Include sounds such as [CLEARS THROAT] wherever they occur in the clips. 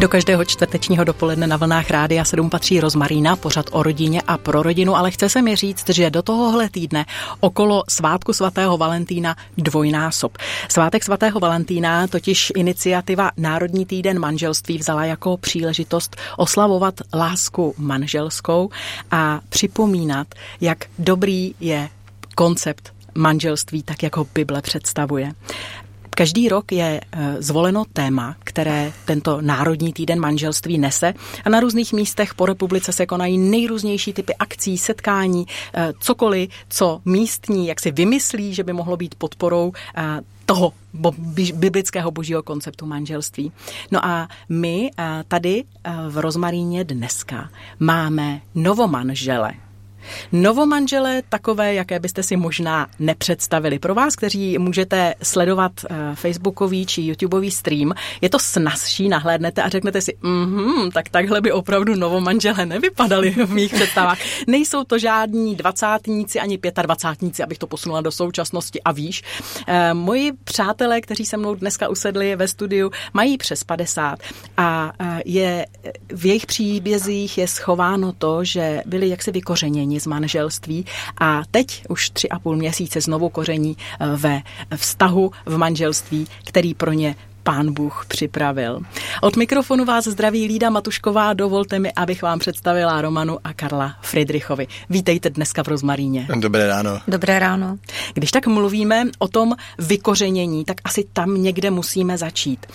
Do každého čtvrtečního dopoledne na vlnách Rádia 7 patří Rozmarína, pořad o rodině a pro rodinu, ale chce se mi říct, že do tohohle týdne okolo svátku svatého Valentína dvojnásob. Svátek svatého Valentína totiž iniciativa Národní týden manželství vzala jako příležitost oslavovat lásku manželskou a připomínat, jak dobrý je koncept manželství, tak jako Bible představuje. Každý rok je eh, zvoleno téma, které tento Národní týden manželství nese a na různých místech po republice se konají nejrůznější typy akcí, setkání, eh, cokoliv, co místní, jak si vymyslí, že by mohlo být podporou eh, toho biblického božího konceptu manželství. No a my tady v Rozmaríně dneska máme novomanžele, Novomanžele takové, jaké byste si možná nepředstavili. Pro vás, kteří můžete sledovat uh, Facebookový či YouTubeový stream, je to snazší, nahlédnete a řeknete si, mm tak takhle by opravdu novomanžele nevypadali v mých představách. Nejsou to žádní dvacátníci ani pětadvacátníci, abych to posunula do současnosti a víš. Uh, moji přátelé, kteří se mnou dneska usedli ve studiu, mají přes 50 a uh, je v jejich příbězích je schováno to, že byli jaksi vykořeněni koření z manželství a teď už tři a půl měsíce znovu koření eh, ve vztahu v manželství, který pro ně pán Bůh připravil. Od mikrofonu vás zdraví Lída Matušková. Dovolte mi, abych vám představila Romanu a Karla Friedrichovi. Vítejte dneska v Rozmaríně. Dobré ráno. Dobré ráno. Když tak mluvíme o tom vykořenění, tak asi tam někde musíme začít.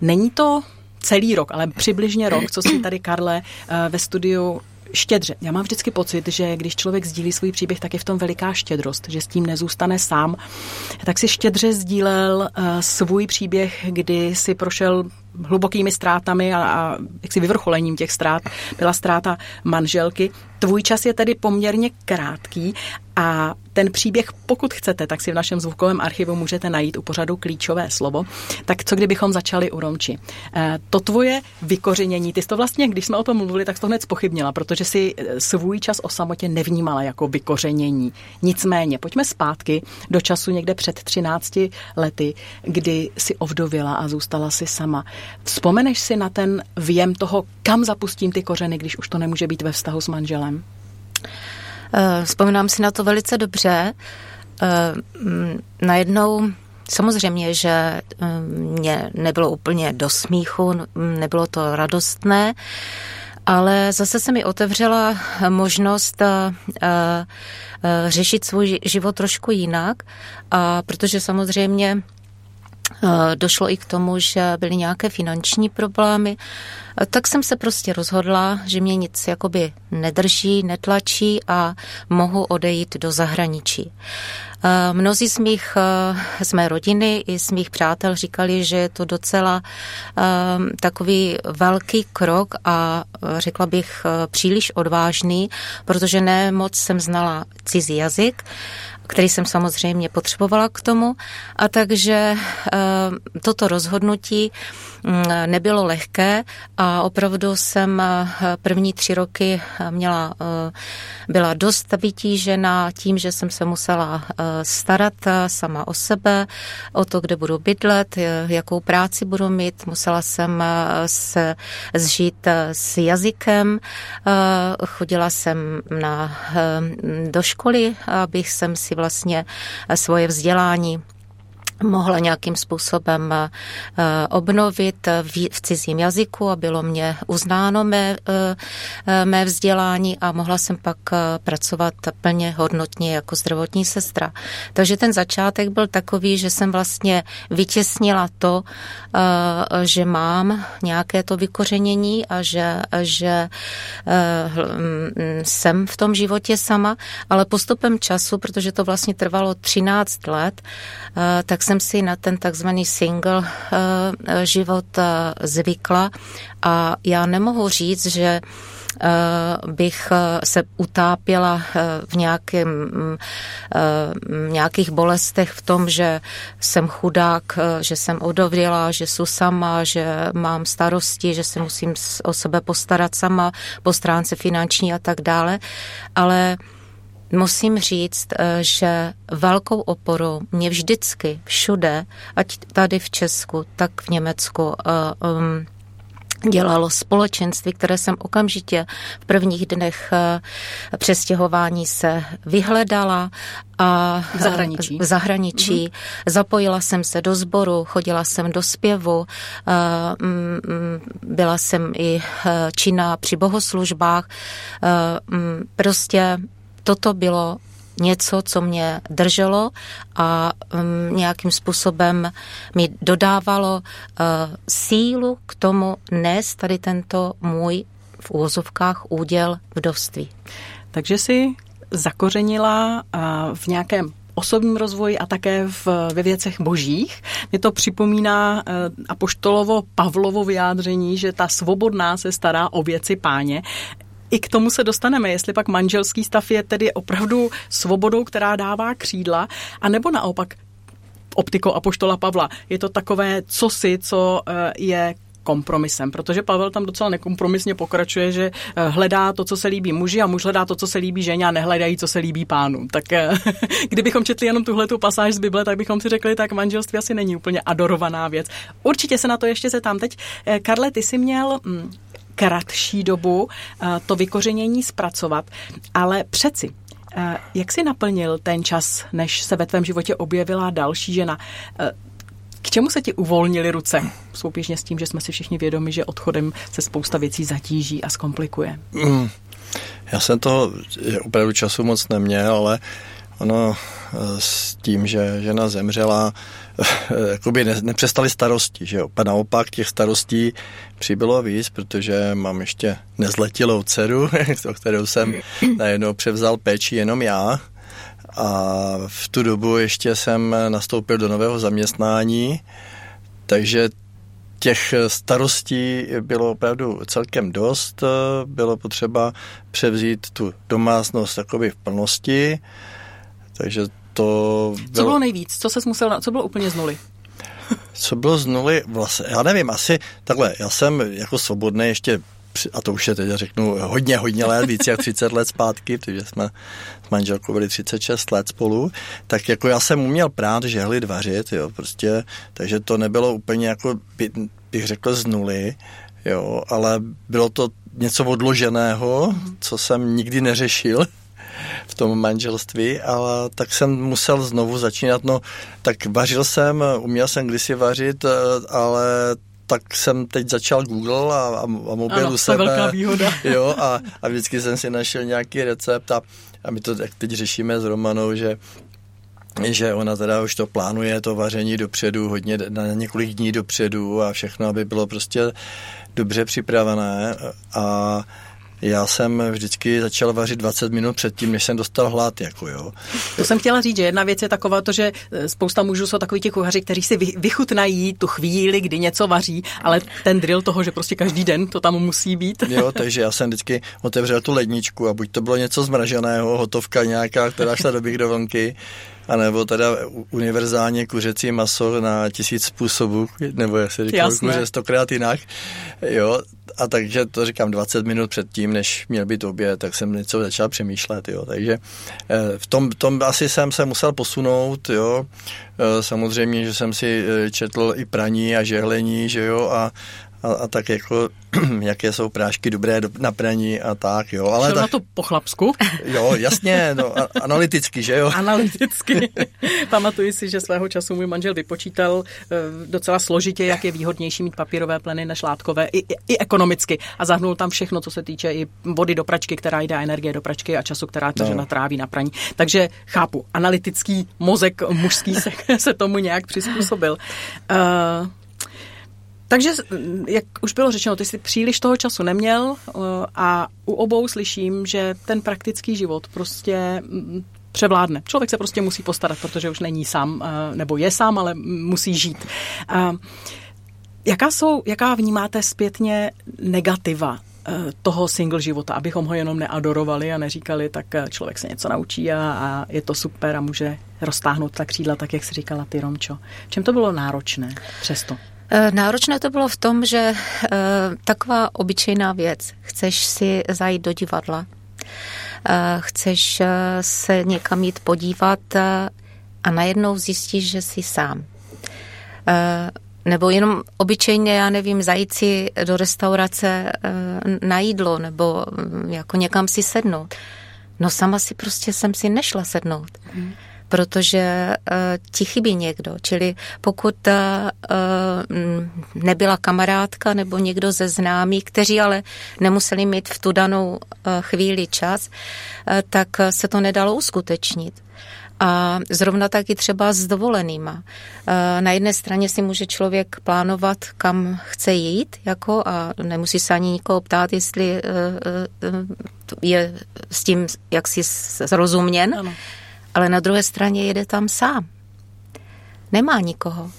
Není to celý rok, ale přibližně rok, co si tady, Karle, eh, ve studiu štědře. Já mám vždycky pocit, že když člověk sdílí svůj příběh, tak je v tom veliká štědrost, že s tím nezůstane sám. Tak si štědře sdílel uh, svůj příběh, kdy si prošel hlubokými ztrátami a, a jaksi vyvrcholením těch ztrát byla ztráta manželky. Tvůj čas je tedy poměrně krátký a ten příběh, pokud chcete, tak si v našem zvukovém archivu můžete najít u pořadu klíčové slovo. Tak co kdybychom začali u Romči? E, to tvoje vykořenění, ty jsi to vlastně, když jsme o tom mluvili, tak to hned spochybnila, protože si eh, svůj čas o samotě nevnímala jako vykořenění. Nicméně, pojďme zpátky do času někde před 13 lety, kdy si ovdověla a zůstala si sama. Vzpomeneš si na ten věm toho, kam zapustím ty kořeny, když už to nemůže být ve vztahu s manželem? Eh, vzpomínám si na to velice dobře. Eh, najednou Samozřejmě, že eh, mě nebylo úplně do smíchu, nebylo to radostné, ale zase se mi otevřela možnost řešit svůj život trošku jinak, a protože samozřejmě došlo i k tomu, že byly nějaké finanční problémy, tak jsem se prostě rozhodla, že mě nic jakoby nedrží, netlačí a mohu odejít do zahraničí. Mnozí z mých, z mé rodiny i z mých přátel říkali, že je to docela takový velký krok a řekla bych příliš odvážný, protože ne moc jsem znala cizí jazyk který jsem samozřejmě potřebovala k tomu. A takže eh, toto rozhodnutí nebylo lehké a opravdu jsem eh, první tři roky měla, eh, byla dost vytížena tím, že jsem se musela starat sama o sebe, o to, kde budu bydlet, jakou práci budu mít. Musela jsem se zžít s jazykem, chodila jsem na, do školy, abych jsem si vlastně svoje vzdělání mohla nějakým způsobem eh, obnovit v cizím jazyku a bylo mě uznáno mé, eh, mé vzdělání a mohla jsem pak eh, pracovat plně hodnotně jako zdravotní sestra. Takže ten začátek byl takový, že jsem vlastně vytěsnila to, že mám nějaké to vykořenění a že, že hm, jsem v tom životě sama, ale postupem času, protože to vlastně trvalo 13 let, tak jsem si na ten takzvaný single eh, život eh, zvykla a já nemohu říct, že eh, bych se utápěla v nějakým, nějakých bolestech v tom, že jsem chudák, že jsem odovděla, že jsem sama, že mám starosti, že se musím o sebe postarat sama po stránce finanční a tak dále, ale musím říct, eh, že velkou oporu mě vždycky všude, ať tady v Česku, tak v Německu, eh, dělalo společenství, které jsem okamžitě v prvních dnech eh, přestěhování se vyhledala a v zahraničí. V zahraničí. Mm-hmm. Zapojila jsem se do sboru, chodila jsem do zpěvu, byla jsem i činná při bohoslužbách. Prostě toto bylo něco, co mě drželo a um, nějakým způsobem mi dodávalo uh, sílu k tomu nést tady tento můj v úvozovkách úděl vdovství. Takže si zakořenila uh, v nějakém osobním rozvoji a také v, ve věcech božích. Mě to připomíná uh, apoštolovo Pavlovo vyjádření, že ta svobodná se stará o věci páně i k tomu se dostaneme, jestli pak manželský stav je tedy opravdu svobodou, která dává křídla, anebo naopak optikou Apoštola Pavla. Je to takové cosi, co eh, je kompromisem, protože Pavel tam docela nekompromisně pokračuje, že eh, hledá to, co se líbí muži a muž hledá to, co se líbí ženě a nehledají, co se líbí pánu. Tak eh, [LAUGHS] kdybychom četli jenom tuhle tu pasáž z Bible, tak bychom si řekli, tak manželství asi není úplně adorovaná věc. Určitě se na to ještě se tam teď. Karle, ty jsi měl hm, kratší dobu eh, to vykořenění zpracovat, ale přeci eh, jak si naplnil ten čas, než se ve tvém životě objevila další žena? Eh, k čemu se ti uvolnily ruce? Souběžně s tím, že jsme si všichni vědomi, že odchodem se spousta věcí zatíží a zkomplikuje. Mm, já jsem toho opravdu času moc neměl, ale ono s tím, že žena zemřela, jakoby ne, nepřestali starosti, že jo. A naopak těch starostí přibylo víc, protože mám ještě nezletilou dceru, [LAUGHS] o kterou jsem najednou převzal péči jenom já. A v tu dobu ještě jsem nastoupil do nového zaměstnání, takže těch starostí bylo opravdu celkem dost. Bylo potřeba převzít tu domácnost jakoby v plnosti, takže to bylo... Co bylo nejvíc? Co se musel, co bylo úplně z nuly? Co bylo z nuly? Vlastně, já nevím, asi takhle, já jsem jako svobodný ještě a to už je teď řeknu hodně, hodně let, víc jak 30 let zpátky, protože jsme s manželkou byli 36 let spolu, tak jako já jsem uměl prát, žehlit, vařit, jo, prostě, takže to nebylo úplně jako, by, bych řekl, z nuly, jo, ale bylo to něco odloženého, co jsem nikdy neřešil, v tom manželství, ale tak jsem musel znovu začínat. No, tak vařil jsem, uměl jsem kdysi vařit, eh, ale tak jsem teď začal Google a, a, a mobil ano, sebe. Velká výhoda. [LAUGHS] Jo, a, a vždycky jsem si našel nějaký recept a, a my to jak teď řešíme s Romanou, že že ona teda už to plánuje, to vaření dopředu, hodně na několik dní dopředu a všechno, aby bylo prostě dobře připravené a já jsem vždycky začal vařit 20 minut předtím, než jsem dostal hlad. Jako jo. To jsem chtěla říct, že jedna věc je taková to, že e, spousta mužů jsou takový ti kuchaři, kteří si vychutnají tu chvíli, kdy něco vaří, ale ten drill toho, že prostě každý den to tam musí být. Jo, takže já jsem vždycky otevřel tu ledničku a buď to bylo něco zmraženého, hotovka nějaká, která šla do mikrovlnky, a nebo teda univerzálně kuřecí maso na tisíc způsobů, nebo jak se říká, kuře stokrát jinak. Jo, a takže to říkám 20 minut před tím, než měl být oběd, tak jsem něco začal přemýšlet, jo. Takže eh, v tom, tom asi jsem se musel posunout, jo. Eh, samozřejmě, že jsem si eh, četl i praní a žehlení, že jo, a, a, a tak jako, [CLEARS THROAT] jaké jsou prášky dobré na praní a tak, jo. Ale tak, na to po chlapsku? [LAUGHS] Jo, jasně, no, a, analyticky, že jo. Analyticky. [LAUGHS] Pamatuji si, že svého času můj manžel vypočítal uh, docela složitě, jak je výhodnější mít papírové pleny než látkové, i, i, i ekonomicky. A zahnul tam všechno, co se týče i vody do pračky, která jde, energie do pračky a času, která ta no. žena tráví na praní. Takže chápu, analytický mozek mužský se, [LAUGHS] se tomu nějak přizpůsobil. Uh, takže, jak už bylo řečeno, ty jsi příliš toho času neměl uh, a u obou slyším, že ten praktický život prostě mm, převládne. Člověk se prostě musí postarat, protože už není sám, uh, nebo je sám, ale musí žít. Uh, jaká jsou, jaká vnímáte zpětně negativa toho single života, abychom ho jenom neadorovali a neříkali, tak člověk se něco naučí a, a je to super a může roztáhnout ta křídla, tak jak si říkala ty, Romčo. čem to bylo náročné přesto? Eh, náročné to bylo v tom, že eh, taková obyčejná věc, chceš si zajít do divadla, eh, chceš se někam jít podívat a najednou zjistíš, že jsi sám. nebo jenom obyčejně, já nevím, zajít si do restaurace na jídlo nebo mm, jako někam si sednout. No sama si prostě jsem si nešla sednout. Mm protože uh, ti chybí někdo. Čili pokud uh, nebyla kamarádka nebo někdo ze známých, kteří ale nemuseli mít v tu danou chvíli čas, tak se to nedalo uskutečnit. A zrovna taky třeba s dovolenýma. Na jedné straně si může člověk plánovat, kam chce jít, jako a nemusí se ani nikoho ptát, jestli je s tím jaksi zrozuměn. Ano ale na druhé straně jede tam sám. Nemá nikoho.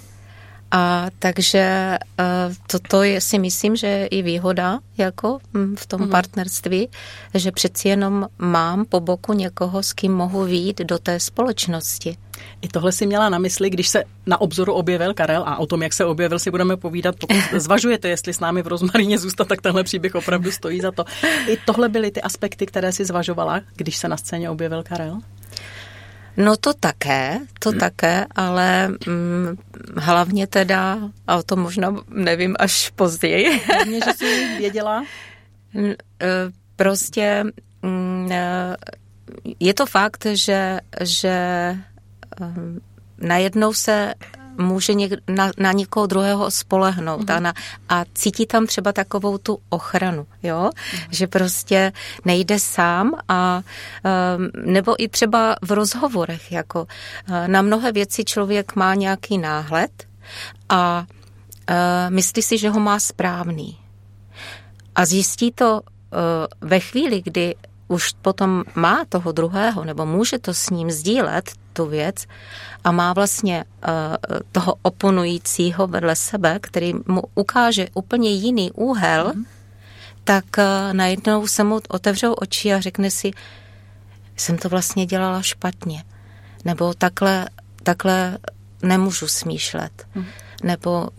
A takže uh, toto je, si myslím, že je i výhoda jako mm, v tom mm. partnerství, že přeci jenom mám po boku někoho, s kým mohu výjít do té společnosti. I tohle si měla na mysli, když se na obzoru objevil Karel a o tom, jak se objevil, si budeme povídat. Pokud [LAUGHS] zvažujete, jestli s námi v Rozmaríně zůstat, tak tenhle příběh opravdu stojí za to. I tohle byly ty aspekty, které si zvažovala, když se na scéně objevil Karel? No to také, to hmm. také, ale hm, hlavně teda, a o tom možná nevím až později. Hlavně, že jsi věděla? E, prostě hm, je to fakt, že, že hm, najednou se může něk, na, na někoho druhého spolehnout mm-hmm. a, na, a cítí tam třeba takovou tu ochranu, jo, mm-hmm. že prostě nejde sám a um, nebo i třeba v rozhovorech, jako uh, na mnohé věci člověk má nějaký náhled a uh, myslí si, že ho má správný. A zjistí to uh, ve chvíli, kdy už potom má toho druhého, nebo může to s ním sdílet, tu věc, a má vlastně uh, toho oponujícího vedle sebe, který mu ukáže úplně jiný úhel, mm. tak uh, najednou se mu otevřou oči a řekne si, jsem to vlastně dělala špatně. Nebo takhle, takhle nemůžu smýšlet. Mm. Nebo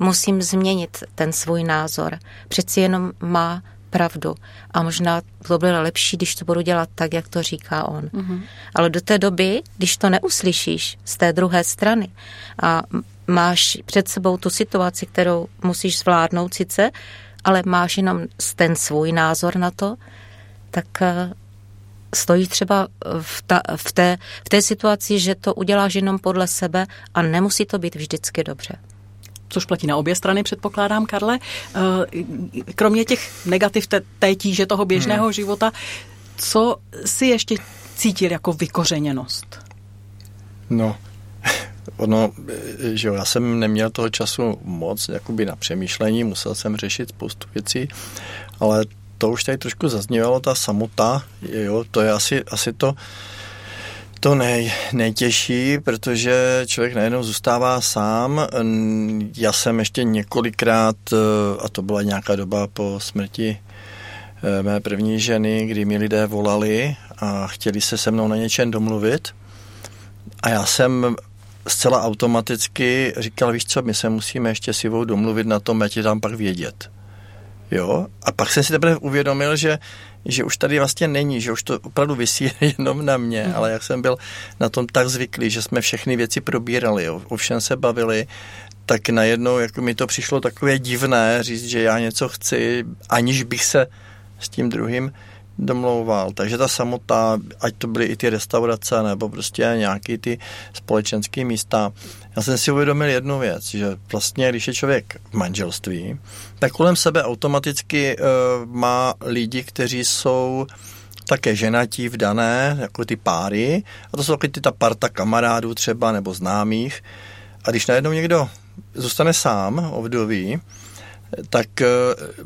musím změnit ten svůj názor. Přeci jenom má pravdu. A možná to bylo lepší, když to budu dělat tak, jak to říká on. Mm-hmm. Ale do té doby, když to neuslyšíš z té druhé strany a máš před sebou tu situaci, kterou musíš zvládnout sice, ale máš jenom ten svůj názor na to, tak eh, stojí třeba v, ta, v, té, v té situaci, že to uděláš jenom podle sebe a nemusí to být vždycky dobře což platí na obě strany, předpokládám, Karle. Eh, kromě těch negativ té, té tíže toho běžného hmm. života, co si ještě cítil jako vykořeněnost? No, [LAUGHS] ono, že jo, já jsem neměl toho času moc jakoby na přemýšlení, musel jsem řešit spoustu věcí, ale to už tady trošku zaznívalo, ta samota, jo, to je asi, asi to, to nej, nejtěžší, protože člověk najednou zůstává sám. Já jsem ještě několikrát, eh, a to byla nějaká doba po smrti eh, mé první ženy, kdy mi lidé volali a chtěli se se mnou na něčem domluvit. A já jsem zcela automaticky říkal, víš co, my se musíme ještě s domluvit na tom, ať je tam pak vědět. Jo? A pak jsem si teprve uvědomil, že že už tady vlastně není, že už to opravdu vysí [LAUGHS] jenom na mě, mm. ale jak jsem byl na tom tak zvyklý, že jsme všechny věci probírali, jo, o všem se bavili, tak najednou jako mi to přišlo takové divné říct, že já něco chci, aniž bych se s tím druhým domlouval. Takže ta samota, ať to byly i ty restaurace nebo prostě nějaký ty společenské místa, já jsem si uvědomil jednu věc, že vlastně, když je člověk v manželství, tak kolem sebe automaticky uh, má lidi, kteří jsou také ženatí, vdané, jako ty páry, a to jsou taky ty ta parta kamarádů třeba nebo známých. A když najednou někdo zůstane sám, ovdový, tak uh,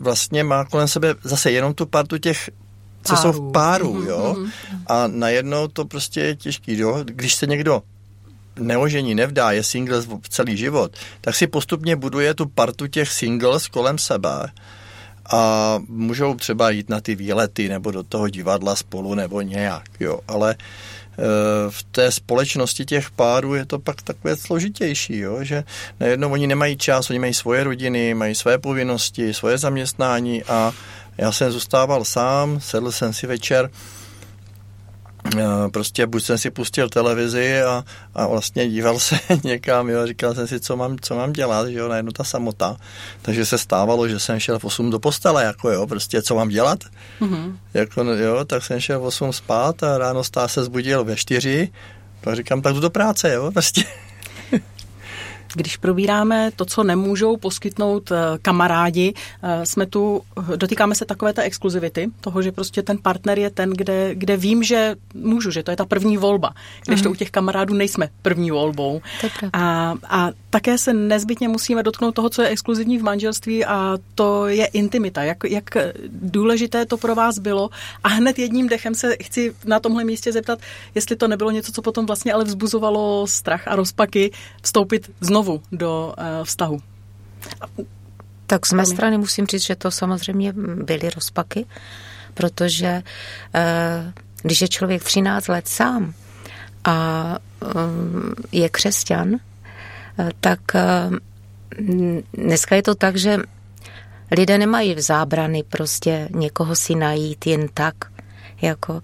vlastně má kolem sebe zase jenom tu partu těch co jsou v páru, mm-hmm, jo. Mm-hmm. A najednou to prostě je těžký, jo. Když se někdo neožení, nevdá, je single celý život, tak si postupně buduje tu partu těch singles kolem sebe a můžou třeba jít na ty výlety nebo do toho divadla spolu nebo nějak, jo, ale e, v té společnosti těch párů je to pak takové složitější, jo? že najednou oni nemají čas, oni mají svoje rodiny, mají své povinnosti, svoje zaměstnání a já jsem zůstával sám, sedl jsem si večer prostě buď jsem si pustil televizi a, a vlastně díval [LAUGHS] se někam, jo, říkal jsem si, co mám, co mám dělat, že jo, najednou ta samota. Takže se stávalo, že jsem šel v 8 do postele, jako jo, prostě co mám dělat. Mm-hmm. Jako, jo, tak jsem šel v 8 spát a ráno stá se zbudil ve 4, tak říkám, tak jdu do práce, jo, [LAUGHS] prostě. Když probíráme to, co nemůžou poskytnout eh, kamarádi, eh, jsme tu, dotýkáme se takové té exkluzivity, toho, že prostě ten partner je ten, kde, kde vím, že můžu, že to je ta první volba, když to mhm. u těch kamarádů nejsme první volbou. A, a také se nezbytně musíme dotknout toho, co je exkluzivní v manželství a to je intimita. Jak, jak důležité to pro vás bylo a hned jedním dechem se chci na tomhle místě zeptat, jestli to nebylo něco, co potom vlastně ale vzbuzovalo strach a rozpaky vstoupit znovu znovu do uh, vztahu. Tak z mé strany musím říct, že to samozřejmě byly rozpaky, protože uh, když je člověk 13 let sám a um, je křesťan, tak dneska je to tak, že lidé nemají v zábrany prostě někoho si najít jen tak. Jako,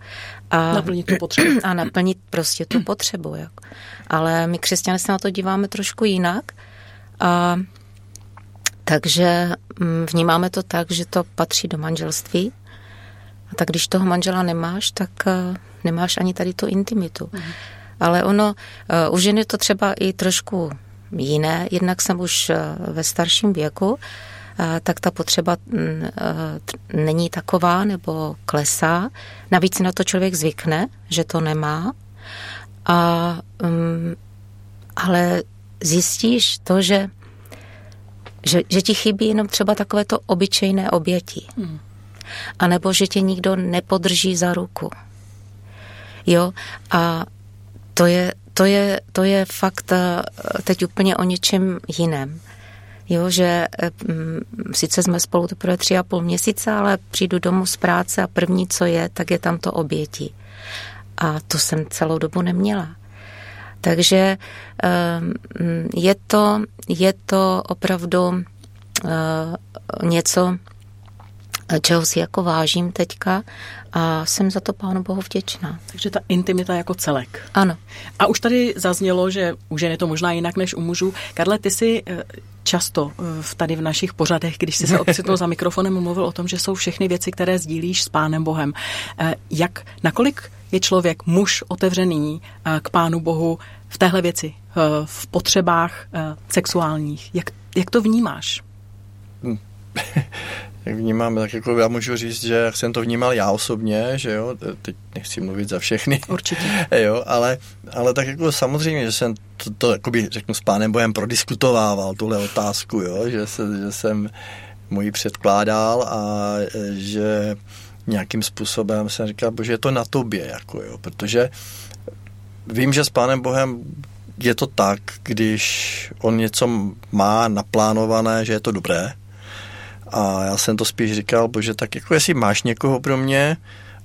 a naplnit tu potřebu. [CLEARS THROAT] A naplnit prostě tu potřebu. Jako. Ale my křesťané se na to díváme trošku jinak. A takže mm, vnímáme to tak, že to patří do manželství. A tak když toho manžela nemáš, tak eh, nemáš ani tady tu intimitu. Mhm. Ale ono, uh, u ženy je to třeba i trošku jiné. Jednak jsem už uh, ve starším věku, tak ta potřeba mm, není taková nebo klesá. Navíc na to člověk zvykne, že to nemá. A, um, ale zjistíš to, že, že, že ti chybí jenom třeba takové to obyčejné oběti. Hmm. A nebo že tě nikdo nepodrží za ruku. Jo, a to je, to je, to je fakt teď úplně o něčem jiném. Jo, že um, sice jsme spolu teprve tři a půl měsíce, ale přijdu domů z práce a první, co je, tak je tam to oběti. A to jsem celou dobu neměla. Takže um, je, to, je to opravdu uh, něco, čeho si jako vážím teďka a jsem za to Pánu Bohu vděčná. Takže ta intimita jako celek. Ano. A už tady zaznělo, že u žen je to možná jinak než u mužů. Karle, ty jsi eh, často eh, tady v našich pořadech, když jsi se [LAUGHS] ocitl za mikrofonem, mluvil o tom, že jsou všechny věci, které sdílíš s Pánem Bohem. Eh, jak, nakolik je člověk muž otevřený k Pánu Bohu v téhle věci, v potřebách sexuálních? Jak, jak to vnímáš? Hm. [LAUGHS] jak vnímám, tak jako já můžu říct, že jak jsem to vnímal já osobně, že jo, teď nechci mluvit za všechny. Určitě. [LAUGHS] jo, ale, ale tak jako samozřejmě, že jsem to, to jakoby, řeknu, s pánem Bohem prodiskutovával, tuhle otázku, jo, že, se, že jsem mu ji předkládal a že nějakým způsobem jsem říkal, bože, je to na tobě, jako jo, protože vím, že s pánem Bohem je to tak, když on něco má naplánované, že je to dobré, a já jsem to spíš říkal, bože, tak jako jestli máš někoho pro mě,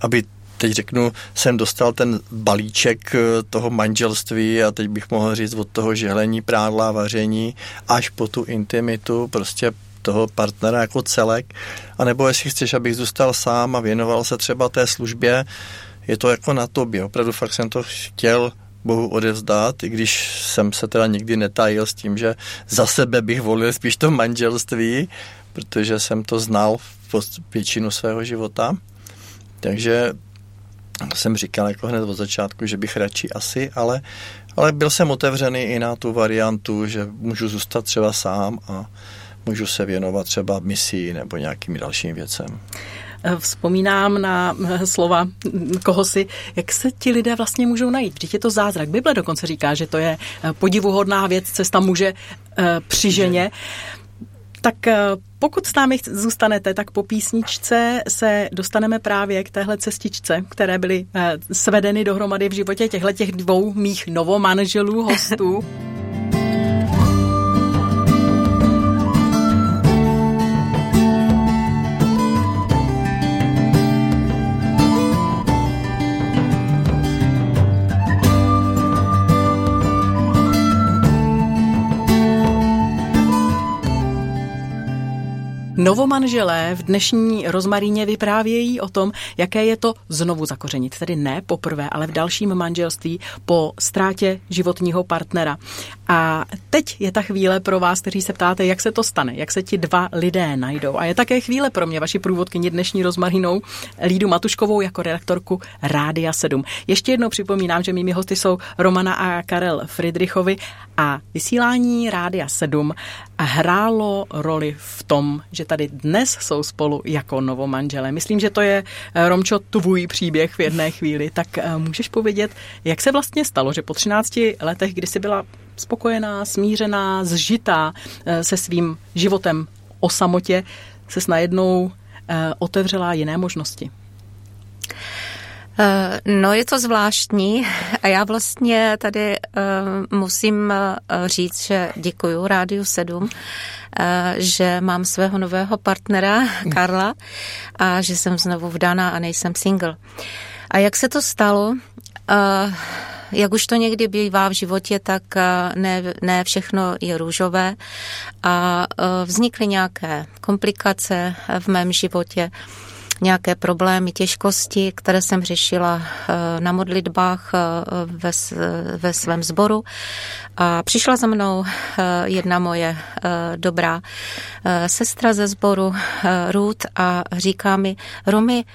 aby teď řeknu, jsem dostal ten balíček eh, toho manželství a teď bych mohl říct od toho žehlení, prádla, vaření až po tu intimitu, prostě toho partnera jako celek, a nebo jestli chceš, abych zůstal sám a věnoval se třeba té službě, je to jako na tobě. Opravdu fakt jsem to chtěl Bohu odevzdat, i když jsem se teda nikdy netajil s tím, že za sebe bych volil spíš to manželství, protože jsem to znal v většinu svého života. Takže jsem říkal jako hned od začátku, že bych radši asi, ale, ale byl jsem otevřený i na tu variantu, že můžu zůstat třeba sám a můžu se věnovat třeba misii nebo nějakým dalším věcem. Vzpomínám na slova koho si, jak se ti lidé vlastně můžou najít. Vždyť je to zázrak. Bible dokonce říká, že to je podivuhodná věc, cesta muže eh, při ženě. Tak eh, pokud s námi zůstanete, tak po písničce se dostaneme právě k téhle cestičce, které byly eh, svedeny dohromady v životě těchto těch dvou mých novomanželů hostů. [LAUGHS] Novomanželé v dnešní rozmaríně vyprávějí o tom, jaké je to znovu zakořenit. Tedy ne poprvé, ale v dalším manželství po ztrátě životního partnera. A teď je ta chvíle pro vás, kteří se ptáte, jak se to stane, jak se ti dva lidé najdou. A je také chvíle pro mě, vaši průvodkyni dnešní rozmarinou, Lídu Matuškovou jako redaktorku Rádia 7. Ještě jednou připomínám, že mými hosty jsou Romana a Karel Friedrichovi a vysílání Rádia 7 hrálo roli v tom, že tady dnes jsou spolu jako novomanželé. Myslím, že to je, eh, Romčo, tvůj příběh v jedné chvíli. Tak eh, můžeš povědět, jak se vlastně stalo, že po 13 letech, kdy jsi byla spokojená, smířená, zžitá eh, se svým životem o samotě, se najednou otevřela jiné možnosti? Eh, no je to zvláštní a já vlastně tady uh, musím uh, říct, že děkuju Rádiu 7, uh, že mám svého nového partnera [LAUGHS] Karla a že jsem znovu vdaná a nejsem single. A jak se to stalo? Jak už to někdy bývá v životě, tak ne, ne všechno je růžové a vznikly nějaké komplikace v mém životě nějaké problémy, těžkosti, které jsem řešila eh, na modlitbách eh, ve, ve svém sboru. A přišla za mnou eh, jedna moje dobrá sestra ze sboru, Ruth, a říká mi, Romy,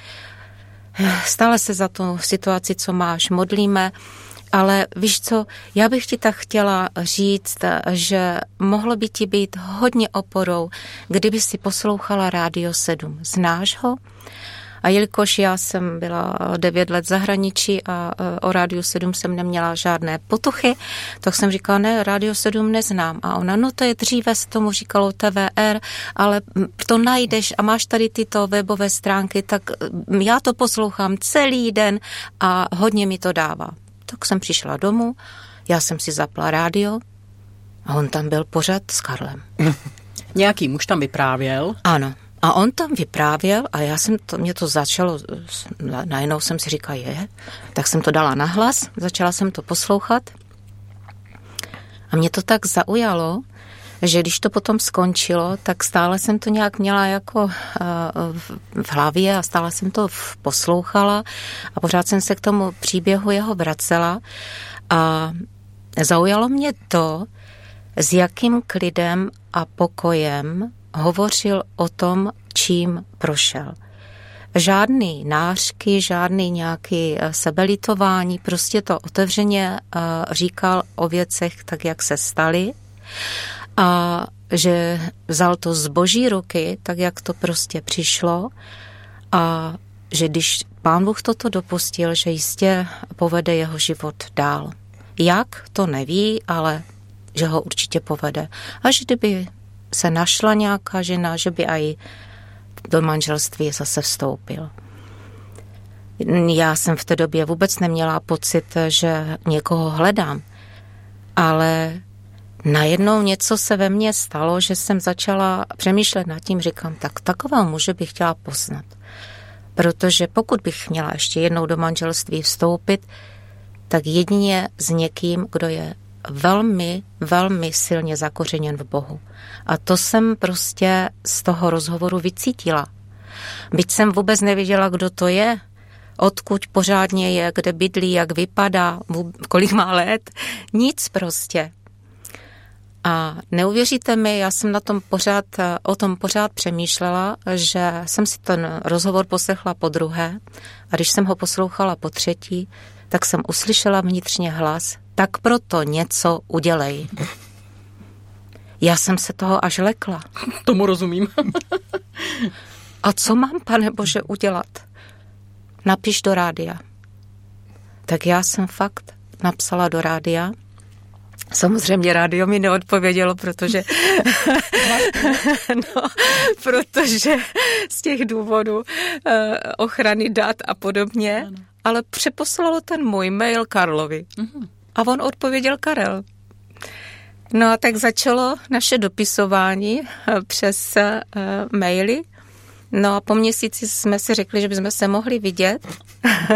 stále se za tu situaci, co máš, modlíme, ale víš co, já bych ti tak chtěla říct, že mohlo by ti být hodně oporou, kdyby si poslouchala Rádio 7. Znáš ho? A jelikož já jsem byla devět let zahraničí a e, o Rádiu 7 jsem neměla žádné potuchy, tak jsem říkala, ne, Rádio 7 neznám. A ona, no to je dříve, se tomu říkalo TVR, ale to najdeš a máš tady tyto webové stránky, tak já to poslouchám celý den a hodně mi to dává. Tak jsem přišla domů, já jsem si zapla rádio a on tam byl pořád s Karlem. [LAUGHS] Nějaký muž tam vyprávěl? Ano. A on tam vyprávěl a já jsem to, mě to začalo, najednou jsem si říkala, je, tak jsem to dala na hlas, začala jsem to poslouchat a mě to tak zaujalo, že když to potom skončilo, tak stále jsem to nějak měla jako uh, v hlavě a stále jsem to poslouchala a pořád jsem se k tomu příběhu jeho vracela a zaujalo mě to, s jakým klidem a pokojem hovořil o tom, čím prošel. Žádný nářky, žádný nějaký eh, sebelitování, prostě to otevřeně eh, říkal o věcech tak, jak se staly a že vzal to z boží ruky, tak jak to prostě přišlo a že když pán Bůh toto dopustil, že jistě povede jeho život dál. Jak, to neví, ale že ho určitě povede. A že kdyby se našla nějaká žena, že by aj do manželství zase vstoupil. Já jsem v té době vůbec neměla pocit, že někoho hledám, ale najednou něco se ve mně stalo, že jsem začala přemýšlet nad tím, říkám, tak takového muže bych chtěla poznat. Protože pokud bych měla ještě jednou do manželství vstoupit, tak jedině s někým, kdo je velmi, velmi silně zakořeněn v Bohu. A to jsem prostě z toho rozhovoru vycítila. Byť jsem vůbec nevěděla, kdo to je, odkud pořádně je, kde bydlí, jak vypadá, kolik má let, nic prostě. A neuvěříte mi, já jsem na tom pořád, o tom pořád přemýšlela, že jsem si ten rozhovor poslechla po druhé a když jsem ho poslouchala po třetí, tak jsem uslyšela vnitřně hlas, tak proto něco udělej. Já jsem se toho až lekla. [LAUGHS] Tomu rozumím. [LAUGHS] A co mám, pane Bože, udělat? Napiš do rádia. Tak já jsem fakt napsala do rádia. Samozřejmě rádio mi neodpovědělo, protože [LAUGHS] no, protože z těch důvodů uh, ochrany dat a podobně, ano. ale přeposlalo ten můj mail Karlovi. Uh-huh. A on odpověděl Karel. No a tak začalo naše dopisování eh, přes uh, maily. No a po měsíci jsme si řekli, že bychom se mohli vidět.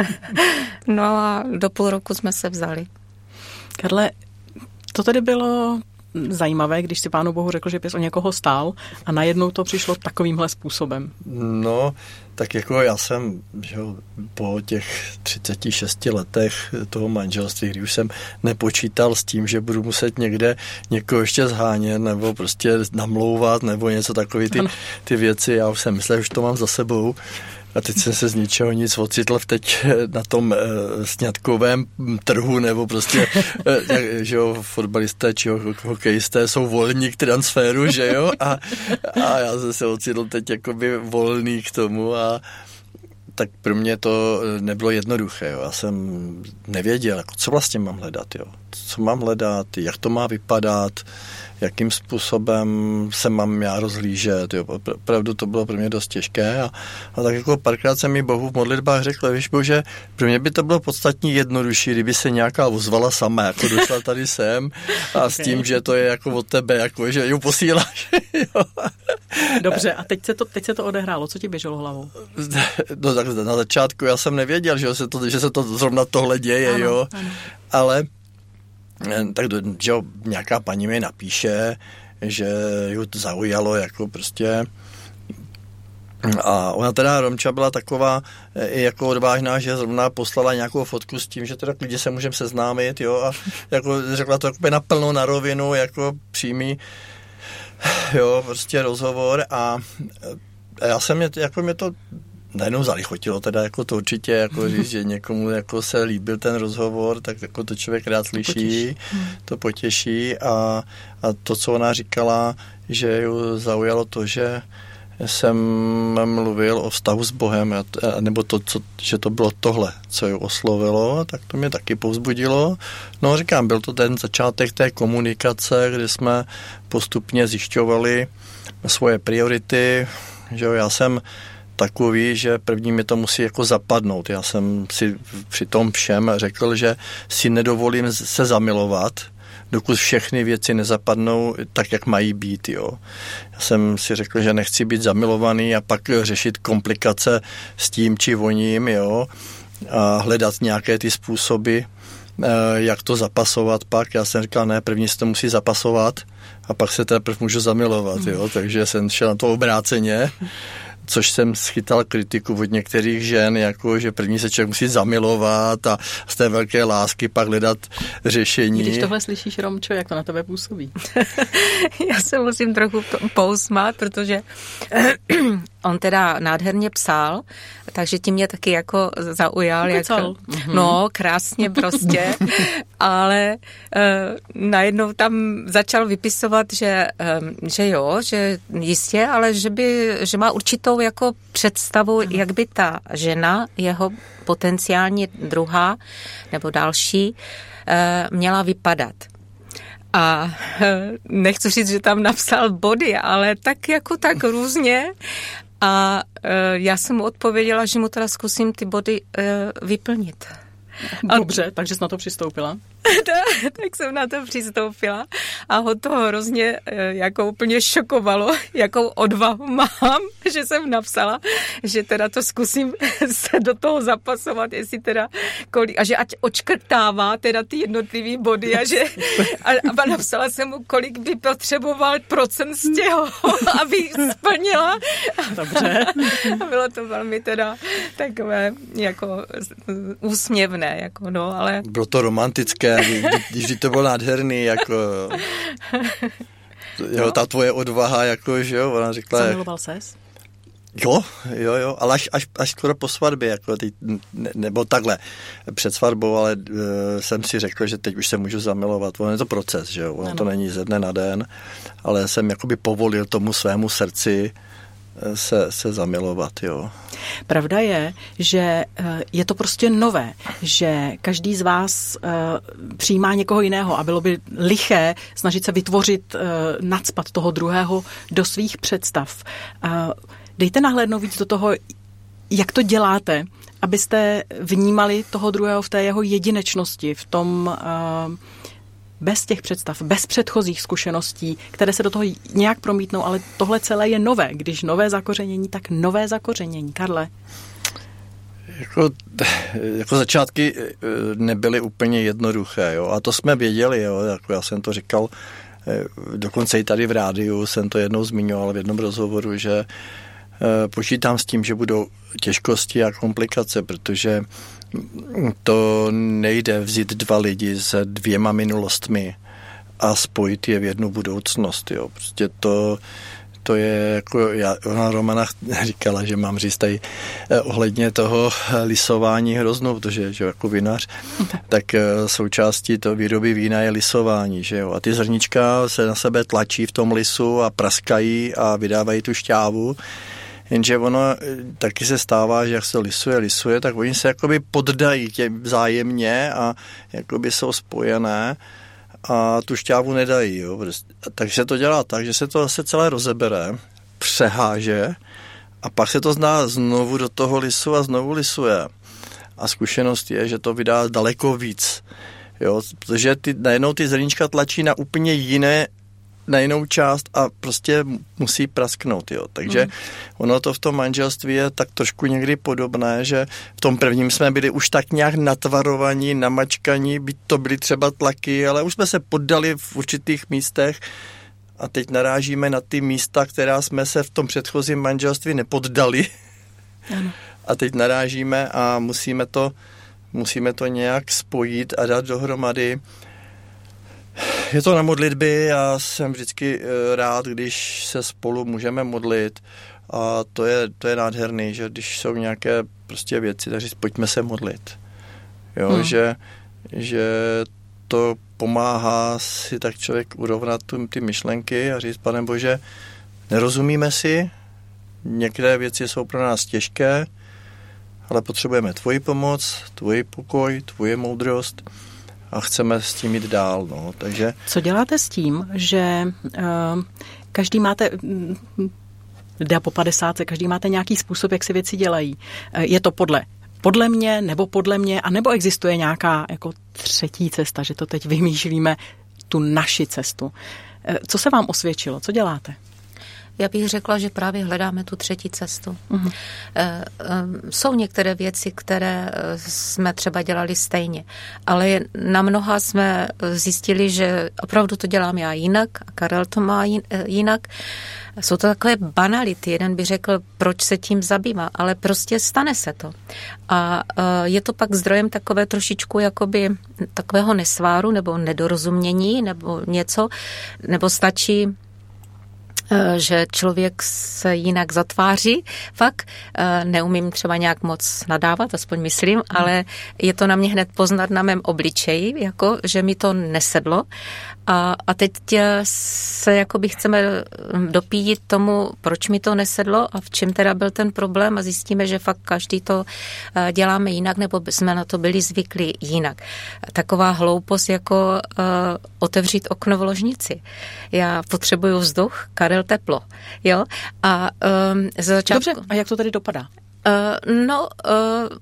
[LAUGHS] no a do půl roku jsme se vzali. Karle, to tedy bylo zajímavé, když si pánu Bohu řekl, že bys o někoho stál a najednou to přišlo takovýmhle způsobem? No, tak jako já jsem že po těch 36 letech toho manželství, kdy už jsem nepočítal s tím, že budu muset někde někoho ještě zhánět nebo prostě namlouvat nebo něco takové ty, ty věci. Já už jsem myslel, že už to mám za sebou. A teď jsem se z ničeho nic ocitl teď na tom e, sňatkovém trhu, nebo prostě, e, že jo, fotbalisté či hokejisté jsou volní k transferu, že jo, a, a já jsem se ocitl teď jakoby volný k tomu a tak pro mě to nebylo jednoduché. Jo. Já jsem nevěděl, jako, co vlastně mám hledat. Jo. Co mám hledat, jak to má vypadat, jakým způsobem se mám já rozhlížet. Jo. Opravdu to bylo pro mě dost těžké a, a tak jako párkrát jsem mi Bohu v modlitbách řekl, víš Bože, pro mě by to bylo podstatně jednodušší, kdyby se nějaká ozvala sama, jako došla tady sem a s tím, že to je jako od tebe, jako že ju posíláš. [LAUGHS] Dobře, a teď se, to, teď se to odehrálo, co ti běželo hlavou? No tak na začátku já jsem nevěděl, že se to, že se to zrovna tohle děje, ano, jo, ano. ale tak že nějaká paní mi napíše, že ju to zaujalo jako prostě a ona teda Romča byla taková eh, i jako odvážná, že zrovna poslala nějakou fotku s tím, že teda lidi se můžeme seznámit, jo, a jako řekla to jako naplno na rovinu, jako přímý, [SIGHS] jo, prostě rozhovor a já jsem, mě, jako mě to najednou zalichotilo teda jako to určitě, jako říct, že někomu jako se líbil ten rozhovor, tak jako to člověk rád slyší, to potěší, to potěší a, a to, co ona říkala, že ju zaujalo to, že jsem mluvil o vztahu s Bohem, nebo to, co, že to bylo tohle, co ji oslovilo, tak to mě taky povzbudilo. No říkám, byl to ten začátek té komunikace, kdy jsme postupně zjišťovali svoje priority, že jo, já jsem takový, že první mi to musí jako zapadnout. Já jsem si při tom všem řekl, že si nedovolím se zamilovat, dokud všechny věci nezapadnou tak, jak mají být. Jo. Já jsem si řekl, že nechci být zamilovaný a pak řešit komplikace s tím či voním, jo, a hledat nějaké ty způsoby, eh, jak to zapasovat pak. Já jsem říkal, ne, první se to musí zapasovat a pak se teprve můžu zamilovat, jo. takže jsem šel na to obráceně což jsem schytal kritiku od některých žen, jako že první se člověk musí zamilovat a z té velké lásky pak hledat řešení. Když tohle slyšíš, Romčo, jak to na tebe působí? [LAUGHS] Já se musím trochu pousmát, protože [CLEARS THROAT] on teda nádherně psal, takže tím mě taky jako zaujal. Jako, no, krásně prostě, [LAUGHS] ale uh, najednou tam začal vypisovat, že, um, že jo, že jistě, ale že, by, že má určitou jako představu, ano. jak by ta žena, jeho potenciální druhá nebo další, uh, měla vypadat. A nechci říct, že tam napsal body, ale tak jako tak různě. A e, já jsem mu odpověděla, že mu teda zkusím ty body e, vyplnit. Dobře, a... takže jsi na to přistoupila? [LAUGHS] tak jsem na to přistoupila a ho to hrozně eh, jako úplně šokovalo, [LAUGHS] jakou odvahu mám, [LAUGHS] že jsem napsala, že teda to zkusím se do toho zapasovat, jestli teda kolik, a že ať očkrtává teda ty jednotlivý body a že a, a napsala jsem mu, kolik by potřeboval procent z těho, aby splnila. Dobře. A bylo to velmi teda takové jako úsměvné, jako no, ale... Bylo to romantické když, když to bylo nádherný, jako... Jo, no. ta tvoje odvaha, jako, že jo, ona řekla... Zamiloval ses? Jo, jo, jo, ale až, až, až skoro po svatbě, jako teď, ne, nebo takhle, před svatbou, ale uh, jsem si řekl, že teď už se můžu zamilovat. Ono je to proces, že jo, ono ano. to není ze dne na den, ale jsem jakoby povolil tomu svému srdci, se, se zamilovat. Jo. Pravda je, že eh, je to prostě nové, že každý z vás eh, přijímá někoho jiného a bylo by liché snažit se vytvořit, eh, nadspat toho druhého do svých představ. Dejte nahlédnout víc do toho, jak to děláte, abyste vnímali toho druhého v té jeho jedinečnosti, v tom bez těch představ, bez předchozích zkušeností, které se do toho nějak promítnou, ale tohle celé je nové. Když nové zakořenění, tak nové zakořenění. Karle? Jako, jako začátky eh, nebyly úplně jednoduché, jo, a to jsme věděli, jo, jako já jsem to říkal dokonce i tady v rádiu jsem to jednou zmiňoval v jednom rozhovoru, že počítám s tím, že budou těžkosti a komplikace, protože to nejde vzít dva lidi se dvěma minulostmi a spojit je v jednu budoucnost. Jo. Prostě to, to je jako, já, ona Romana [LAUGHS] říkala, že mám říct tady eh, ohledně toho lisování hroznou, protože že jako vinař, [LAUGHS] tak eh, součástí toho výroby vína je lisování, že jo. A ty zrnička se na sebe tlačí v tom lisu a praskají a vydávají tu šťávu. Jenže ono eh, taky se stává, že jak se lisuje, lisuje, tak oni se jakoby poddají tě vzájemně a jakoby jsou spojené a tu šťávu nedají. Jo. Takže se to dělá tak, že se to zase celé rozebere, přeháže a pak se to zná znovu do toho lisu a znovu lisuje. A zkušenost je, že to vydá daleko víc. Jo, protože ty, najednou ty zrníčka tlačí na úplně jiné na jinou část a prostě musí prasknout, jo. Takže mm. ono to v tom manželství je tak trošku někdy podobné, že v tom prvním jsme byli už tak nějak natvarovaní, namačkaní, byť to byly třeba tlaky, ale už jsme se poddali v určitých místech a teď narážíme na ty místa, která jsme se v tom předchozím manželství nepoddali. Ano. [LAUGHS] A teď narážíme a musíme to, musíme to nějak spojit a dát dohromady. Je to na modlitby, já jsem vždycky eh, rád, když se spolu můžeme modlit a to je, to je nádherný, že když jsou nějaké prostě věci, tak říct, pojďme se modlit. Jo, hmm. že, že to pomáhá si tak člověk urovnat tu, ty myšlenky a říct, pane Bože, nerozumíme si, některé věci jsou pro nás těžké, ale potřebujeme tvoji pomoc, tvoji pokoj, tvoje moudrost a chceme s tím jít dál. No. Takže... Co děláte s tím, že uh, každý máte jde po 50, každý máte nějaký způsob, jak si věci dělají. Uh, je to podle podle mě, nebo podle mě, a nebo existuje nějaká jako třetí cesta, že to teď vymýšlíme, tu naši cestu. Uh, co se vám osvědčilo? Co děláte? Já bych řekla, že právě hledáme tu třetí cestu. Uh-huh. Jsou některé věci, které eh, jsme třeba dělali stejně, ale na mnoha jsme zjistili, že opravdu to dělám já jinak a Karel to má jinak. Jsou to takové banality. Jeden by řekl, proč se tím zabývá, ale prostě stane se to. A je to pak zdrojem takové trošičku jakoby takového nesváru nebo nedorozumění nebo něco, nebo stačí že člověk se jinak zatváří. Fakt eh, neumím třeba nějak moc nadávat, aspoň myslím, hmm. ale je to na mě hned poznat na mém obličeji, jako, že mi to nesedlo. A, a teď se jakoby chceme hm, dopídit tomu, proč mi to nesedlo a v čem teda byl ten problém a zjistíme, že fakt každý to eh, děláme jinak nebo jsme na to byli zvyklí jinak. Taková hloupost jako uh, otevřít okno v ložnici. Já potřebuju vzduch, Karel teplo. Jo? A um, ze začátku... Dobře, a jak to tady dopadá? Uh, no,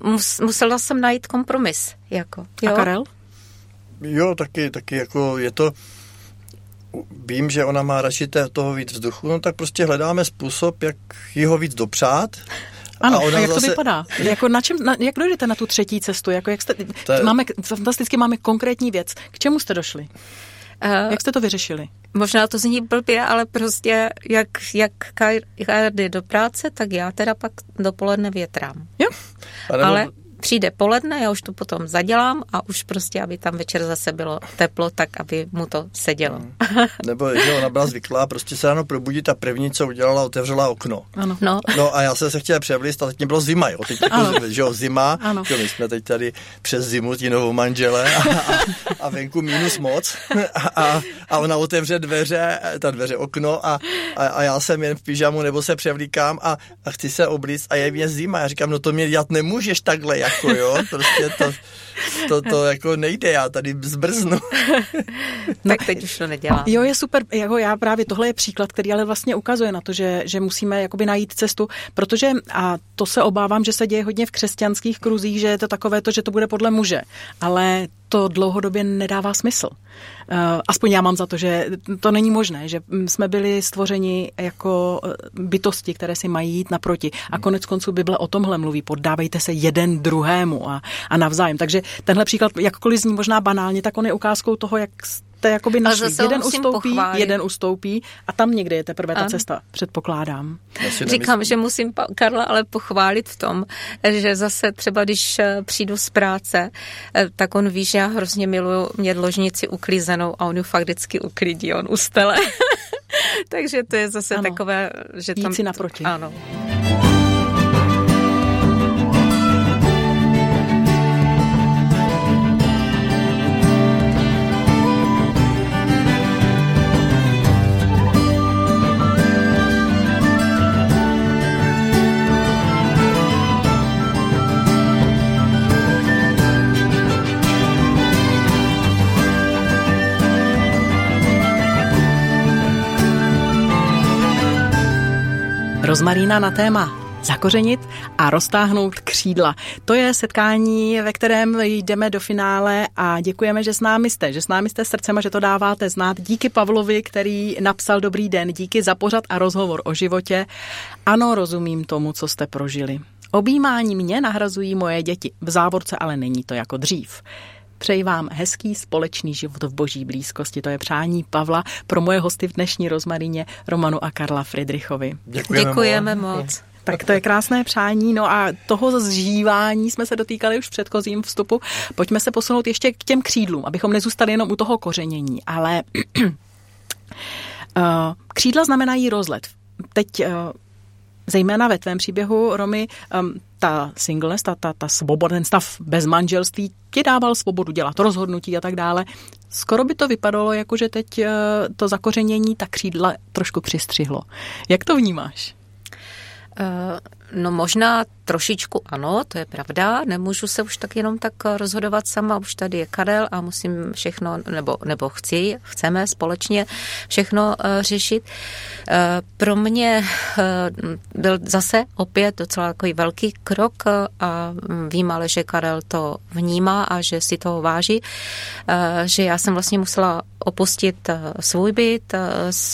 uh, mus, musela jsem najít kompromis. Jako, jo? A Karel? Jo, taky, taky jako je to, vím, že ona má radši toho víc vzduchu, no tak prostě hledáme způsob, jak jeho víc dopřát. Ano, a, ona a jak zase... to vypadá? Jako na čem, na, jak dojdete na tu třetí cestu? Jako jak jste, je... máme, fantasticky máme konkrétní věc. K čemu jste došli? Uh, jak jste to vyřešili? Možná to zní blbě, ale prostě jak, jak jde do práce, tak já teda pak dopoledne větrám. Jo. Ale přijde poledne, já už to potom zadělám a už prostě, aby tam večer zase bylo teplo, tak aby mu to sedělo. Hmm. Nebo že ona byla zvyklá prostě se ráno probudit a první, co udělala, otevřela okno. Ano. No. no a já jsem se chtěla převlíst a teď mě bylo zima, jo. Teď jako, že jo, zima, ano. Jo, my jsme teď tady přes zimu ti novou manžele a, a, a venku minus moc a, a, a ona otevře dveře, ta dveře okno a, a, a já jsem jen v pyžamu nebo se převlíkám a, a chci se oblíct a je mě zima. Já říkám, no to mě dělat nemůžeš takhle, jako jo, prostě to, to, to jako nejde, já tady zbrznu. [LAUGHS] tak teď už to nedělám. Jo, je super, jako já právě tohle je příklad, který ale vlastně ukazuje na to, že, že musíme jakoby najít cestu, protože a to se obávám, že se děje hodně v křesťanských kruzích, že je to takové to, že to bude podle muže, ale to dlouhodobě nedává smysl. Eh, aspoň já mám za to, že to není možné, že jsme byli stvořeni jako eh, bytosti, které si mají jít naproti. A konec konců Bible o tomhle mluví, poddávejte se jeden druhému a, a navzájem. Takže tenhle příklad, jakkoliv zní možná banálně, tak on je ukázkou toho, jak jste jakoby našli. Jeden ustoupí, pochválit. jeden ustoupí a tam někde je teprve ta ano. cesta, předpokládám. Říkám, že musím Karla ale pochválit v tom, že zase třeba když eh, přijdu z práce, eh, tak on ví, že já hrozně miluju mě ložnici uklízenou a on ju fakt vždycky uklidí, on ustele. [LAUGHS] Takže to je zase ano. takové, že tam... Jít si naproti. Ano. Rozmarína na téma zakořenit a roztáhnout křídla. To je setkání, ve kterém jdeme do finále a děkujeme, že s námi jste, že s námi jste srdcem a že to dáváte znát. Díky Pavlovi, který napsal dobrý den, díky za pořad a rozhovor o životě. Ano, rozumím tomu, co jste prožili. Objímání mě nahrazují moje děti, v závorce ale není to jako dřív. Přeji vám hezký společný život v boží blízkosti. To je přání Pavla pro moje hosty v dnešní rozmarině Romanu a Karla Friedrichovi. Děkujeme, Děkujeme moc. Tak to je krásné přání. No a toho zžívání jsme se dotýkali už v předchozím vstupu. Pojďme se posunout ještě k těm křídlům, abychom nezůstali jenom u toho kořenění. Ale [CLEARS THROAT] eh, křídla znamenají rozlet. Teď eh, zejména ve tvém příběhu, Romy, um, ta singleness, ta, ta, ta svoboda, ten stav bez manželství ti dával svobodu dělat rozhodnutí a tak dále. Skoro by to vypadalo, jako že teď uh, to zakořenění ta křídla trošku přistřihlo. Jak to vnímáš? Uh, no možná trošičku ano, to je pravda. Nemůžu se už tak jenom tak rozhodovat sama, už tady je Karel a musím všechno, nebo, nebo chci, chceme společně všechno uh, řešit. Uh, pro mě uh, byl zase opět docela takový velký krok uh, a vím ale, že Karel to vnímá a že si toho váží, uh, že já jsem vlastně musela opustit uh, svůj byt, uh,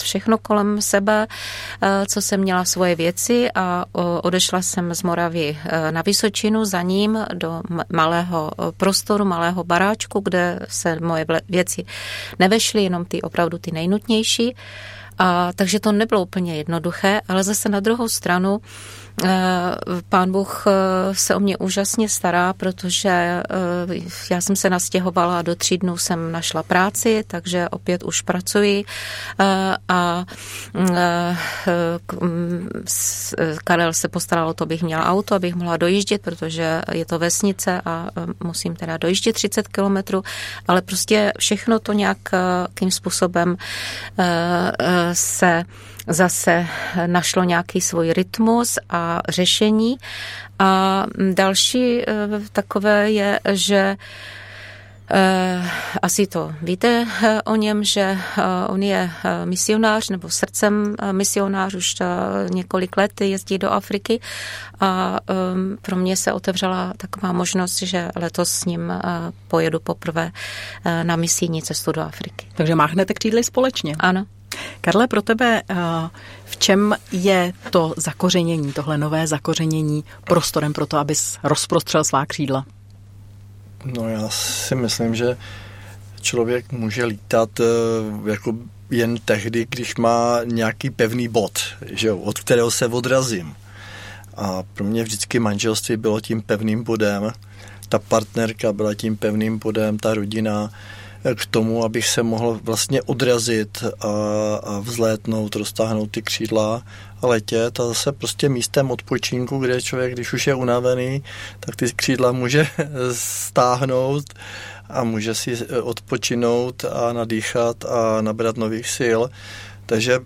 všechno kolem sebe, uh, co jsem měla svoje věci a uh, odešla jsem z Moravy Eh, na Vysočinu, za ním do malého eh, prostoru, malého baráčku, kde se moje věci nevešly, jenom ty opravdu ty nejnutnější. A, takže to nebylo úplně jednoduché, ale zase na druhou stranu pán Bůh eh, se o mě úžasně stará, protože eh, já jsem se nastěhovala do tří dnů jsem našla práci, takže opět už pracuji. A Karel se postaral o to, abych měla auto, abych mohla dojíždět, protože je to vesnice a musím teda dojíždět 30 kilometrů, ale prostě všechno to nějakým způsobem se zase našlo nějaký svůj rytmus a řešení. A další eh, takové je, že Uh, asi to víte uh, o něm, že on je misionář nebo srdcem misionář, už několik let jezdí do Afriky a um, pro mě se otevřela taková možnost, že letos s ním pojedu poprvé na misijní cestu do Afriky. Takže máchnete křídly společně? Ano. Karle, pro tebe eh, v čem je to zakořenění, tohle nové zakořenění prostorem pro to, abys rozprostřel svá křídla? No já si myslím, že člověk může lítat eh, jako jen tehdy, když má nějaký pevný bod, že jo, od kterého se odrazím. A pro mě vždycky manželství bylo tím pevným bodem, ta partnerka byla tím pevným bodem, ta rodina, k tomu, abych se mohl vlastně odrazit a, a vzlétnout, roztáhnout ty křídla a letět a zase prostě místem odpočinku, kde člověk, když už je unavený, tak ty křídla může [LAUGHS] stáhnout a může si odpočinout a nadýchat a nabrat nových sil. Takže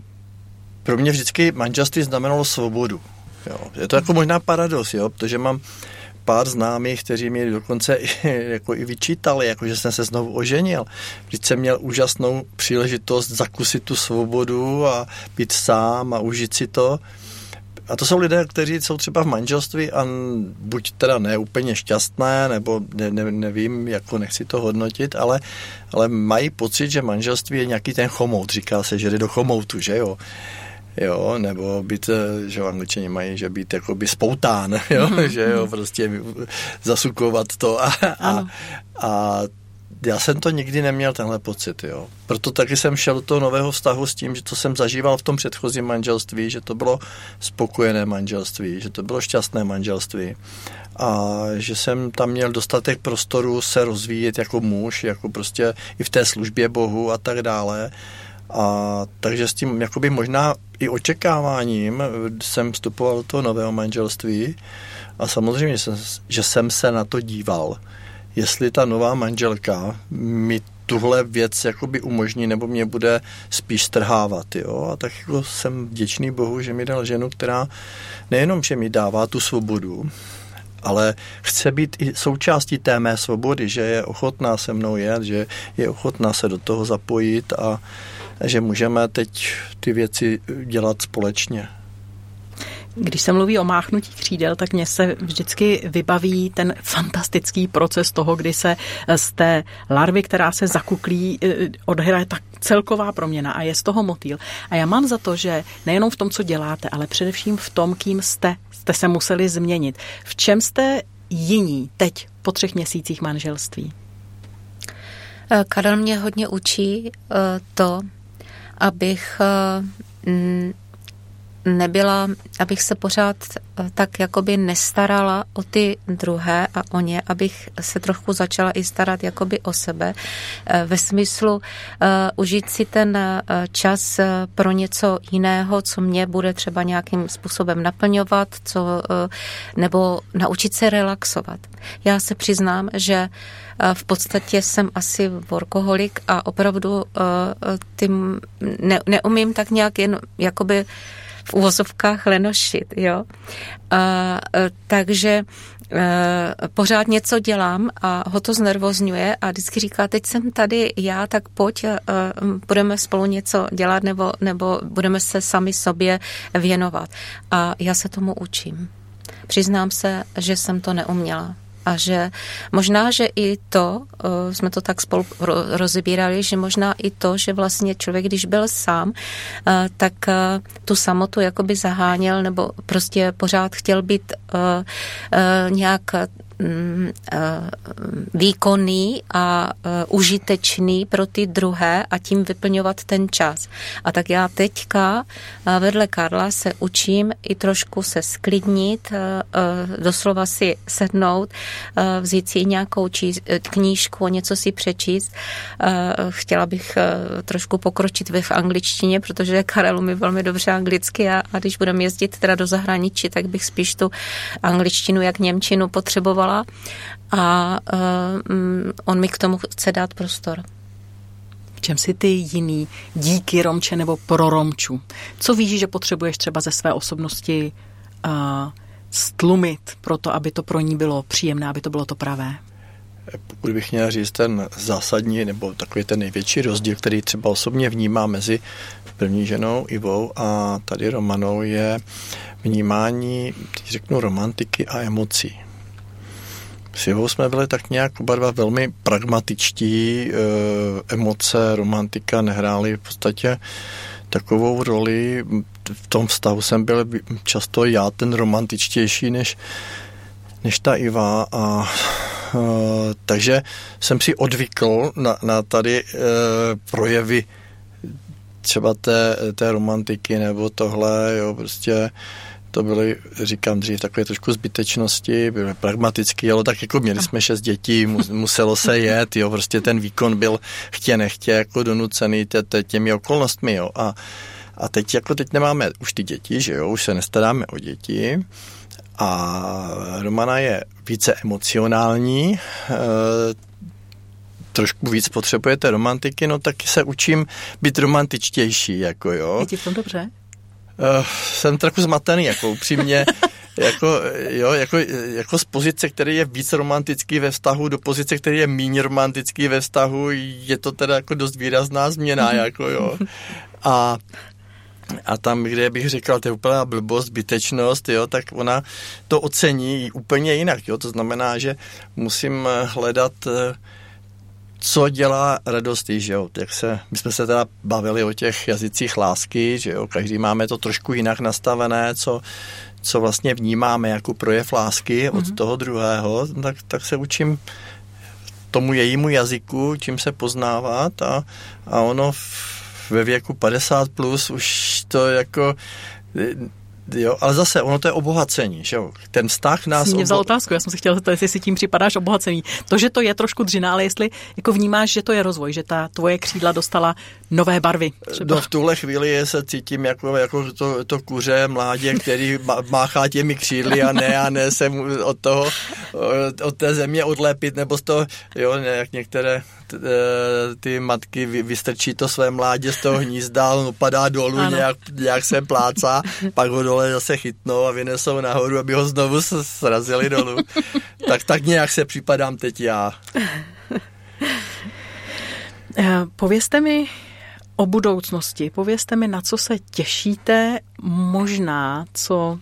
pro mě vždycky manželství znamenalo svobodu. Jo. Je to jako možná paradox, jo, protože mám pár známých, kteří mi dokonce i, [LAUGHS] jako i vyčítali, jako že jsem se znovu oženil. Když jsem měl úžasnou příležitost zakusit tu svobodu a být sám a užít si to. A to jsou lidé, kteří jsou třeba v manželství a buď teda ne úplně šťastné, nebo ne, ne, nevím, jako nechci to hodnotit, ale, ale mají pocit, že manželství je nějaký ten chomout. Říká se, že jde do chomoutu, že jo jo, nebo být, eh, že angličani mají, že být jako by spoután, [LAUGHS] jo, mm-hmm. že jo, prostě zasukovat to [LAUGHS] a, a, a já jsem to nikdy neměl, tenhle pocit, jo. Proto taky jsem šel do toho nového vztahu s tím, že to jsem zažíval v tom předchozím manželství, že to bylo spokojené manželství, že to bylo šťastné manželství a že jsem tam měl dostatek prostoru se rozvíjet jako muž, jako prostě i v té službě Bohu a tak dále. A takže s tím jakoby možná i očekáváním jsem vstupoval do toho nového manželství a samozřejmě, že jsem se na to díval jestli ta nová manželka mi tuhle věc jakoby umožní, nebo mě bude spíš strhávat, jo. A tak jako jsem vděčný Bohu, že mi dal ženu, která nejenom, že mi dává tu svobodu, ale chce být i součástí té mé svobody, že je ochotná se mnou jet, že je ochotná se do toho zapojit a že můžeme teď ty věci dělat společně. Když se mluví o máchnutí křídel, tak mně se vždycky vybaví ten fantastický proces toho, kdy se z té larvy, která se zakuklí, eh, odhraje tak celková proměna a je z toho motýl. A já mám za to, že nejenom v tom, co děláte, ale především v tom, kým jste, jste se museli změnit. V čem jste jiní teď po třech měsících manželství? Eh, Karel mě hodně učí eh, to, abych nebyla, abych se pořád eh, tak jakoby nestarala o ty druhé a o ně, abych se trochu začala i starat jakoby o sebe eh, ve smyslu uh, užít si ten čas pro něco jiného, co mě bude třeba nějakým způsobem naplňovat, co, uh, nebo naučit se relaxovat. Já se přiznám, že v podstatě jsem asi workoholik a opravdu tím ne, neumím tak nějak jen jakoby v úvozovkách lenošit, jo. A, takže pořád něco dělám a ho to znervozňuje a vždycky říká, teď jsem tady já, tak pojď, budeme spolu něco dělat nebo, nebo budeme se sami sobě věnovat. A já se tomu učím. Přiznám se, že jsem to neuměla a že možná, že i to, uh, jsme to tak spolu rozebírali, že možná i to, že vlastně člověk, když byl sám, uh, tak uh, tu samotu jakoby zaháněl nebo prostě pořád chtěl být nějak eh, výkonný a eh, užitečný pro ty druhé a tím vyplňovat ten čas. A tak já teďka eh, vedle Karla se učím i trošku se sklidnit, doslova si sednout, vzít si nějakou číst, knížku, něco si přečíst. Chtěla bych trošku pokročit ve v angličtině, protože Karel umí velmi dobře anglicky a, a když budeme jezdit teda do zahraničí, tak bych spíš tu angličtinu jak Němčinu potřebovala dělala a uh, on mi k tomu chce dát prostor. V čem si ty jiný díky Romče nebo pro Romču? Co víš, že potřebuješ třeba ze své osobnosti uh, stlumit pro to, aby to pro ní bylo příjemné, aby to bylo to pravé? Pokud bych měl říct ten zásadní nebo takový ten největší rozdíl, který třeba osobně vnímá mezi první ženou Ivou a tady Romanou, je vnímání, řeknu, romantiky a emocí. S Jevou jsme byli tak nějak oba dva velmi pragmatičtí, e, emoce, romantika nehrály v podstatě takovou roli. V tom vztahu jsem byl často já ten romantičtější než, než ta Iva a e, takže jsem si odvykl na, na tady e, projevy třeba té, té romantiky nebo tohle, jo, prostě to byly, říkám dřív, takové trošku zbytečnosti, byly pragmatický, ale tak jako měli jsme šest dětí, [LAUGHS] muselo se jet, jo, prostě ten výkon byl chtě nechtě jako donucený tě, tě, těmi okolnostmi, jo, a, a teď jako teď nemáme už ty děti, že jo, už se nestaráme o děti a Romana je více emocionální, e, trošku víc potřebujete romantiky, no tak se učím být romantičtější, jako jo. Je ti v tom dobře? Uh, jsem trochu zmatený, jako upřímně. [LAUGHS] jako, jo, jako, jako z pozice, který je víc romantický ve vztahu do pozice, který je méně romantický ve vztahu, je to teda jako dost výrazná změna, mhm. jako jo. A a tam, kde bych říkal, to je úplná blbost, zbytečnost, jo, tak ona to ocení úplně jinak, jo, to znamená, že musím hledat uh, co dělá radost, že jo, jak se, my jsme se teda bavili o těch jazycích lásky, že jo, každý máme to trošku jinak nastavené, co, co vlastně vnímáme jako projev lásky od mm-hmm. toho druhého, tak, tak se učím tomu jejímu jazyku, čím se poznávat a, a ono v, ve věku 50 plus už to jako Jo, ale zase ono to je obohacení, že jo? Ten vztah nás... Jsi mě vzal obo... otázku, já jsem si chtěla zeptat, jestli si tím připadáš obohacení. To, že to je trošku dřina, ale jestli jako vnímáš, že to je rozvoj, že ta tvoje křídla dostala nové barvy. Třeba. No v tuhle chvíli se cítím jako, jako to, to kuře mládě, který [LAUGHS] máchá těmi křídly a ne a ne se od toho, od té země odlepit, nebo z toho, jo, ne, jak některé ty matky vystrčí to své mládě z toho hnízda, on upadá dolů, nějak, nějak se plácá, pak ho dole zase chytnou a vynesou nahoru, aby ho znovu srazili dolů. [LAUGHS] tak, tak nějak se připadám teď já. Eh, povězte mi o budoucnosti, povězte mi, na co se těšíte, možná, co